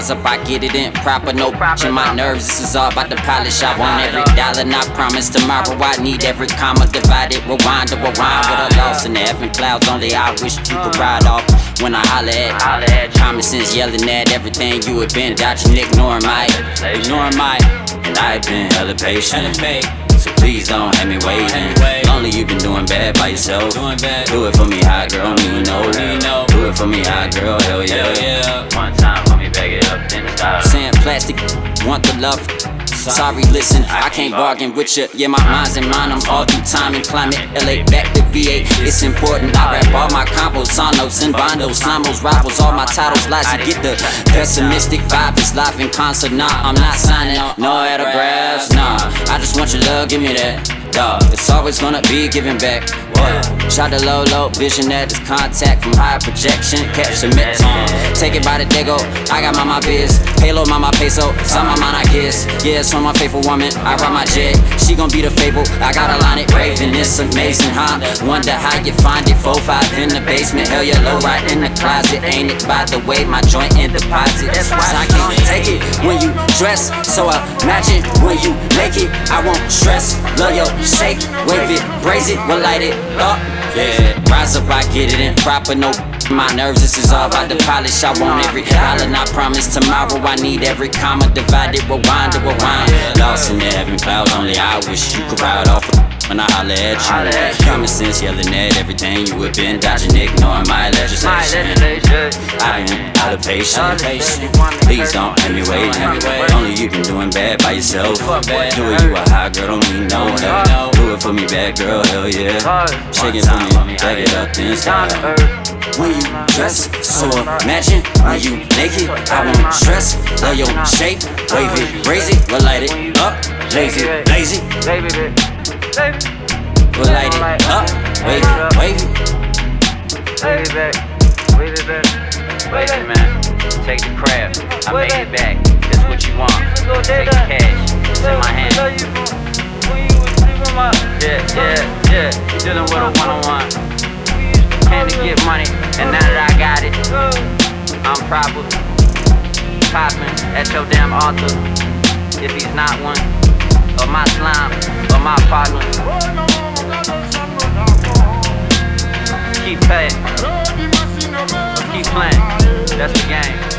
rise up, I get it in proper. No in my nerves, this is all about the polish. I want every dollar, not promise tomorrow. I need every comma divided, rewind to rewind with a loss in the heaven clouds. Only I wish you could ride off when I holler at. Common sense yelling at everything you have been dodging, ignoring my, ignoring my, and I've been hella patient. So please don't have me waiting. Lonely, you've been doing bad by yourself. Do it for me, hot girl, me you know. Do it for me, hot girl, hell yeah. Plastic, want the love. Sorry, listen, I can't bargain with you. Yeah, my mind's in mine. I'm all through time and climate. LA back to VA. It's important. I rap all my combos, sonos and bondos, slamos, rivals, all my titles, lies. You get the pessimistic vibe. It's life in concert. Nah, I'm not signing no autographs. Nah, I just want your love. Give me that. Dog, it's always gonna be giving back. Shot the low, low vision that is contact from high projection. Catch the mix. Take it by the dago. I got my my biz. Payload, my my peso. Some my mind, I guess. Yeah, from my faithful woman. I ride my jet. She gon' be the fable. I got a line it raving. It's amazing, huh? Wonder how you find it. 4-5 in the basement. Hell yeah, low right in the closet. Ain't it by the way my joint in deposit? Cause I can't take it when you dress. So it when you make it. I won't stress. Love your shake, wave it, braise it, we'll light it up. Yeah, rise up, I get it in proper, no my nerves, this is all about the polish. I want every dollar, and I promise tomorrow I need every comma divided, rewind to rewind. Lost in the heaven clouds, only I wish you could ride off when I holler at you. Common sense yelling at everything you have been dodging, ignoring my legislation. I am out of patience. Please don't me waiting. Only you been doing bad by yourself. Do it, you a hot girl, don't need no help. Do it for me, bad girl, hell yeah. Shake it for me, back it up, then stop. When you dress, so imagine when you naked. I won't stress, love your shape, wave it, raise it, light it up, lazy, lazy. We'll light it up, wave it, wave it. Wave it back, wave it back. Wait a man, take the crab. I made it back. That's what you want. Take the cash. It's in my hand. Yeah, yeah, yeah. Dealing with a one-on-one. Came to get money, and now that I got it, I'm proper. Popping at your damn altar. If he's not one of my slime or my partner, keep paying, keep playing. That's the game.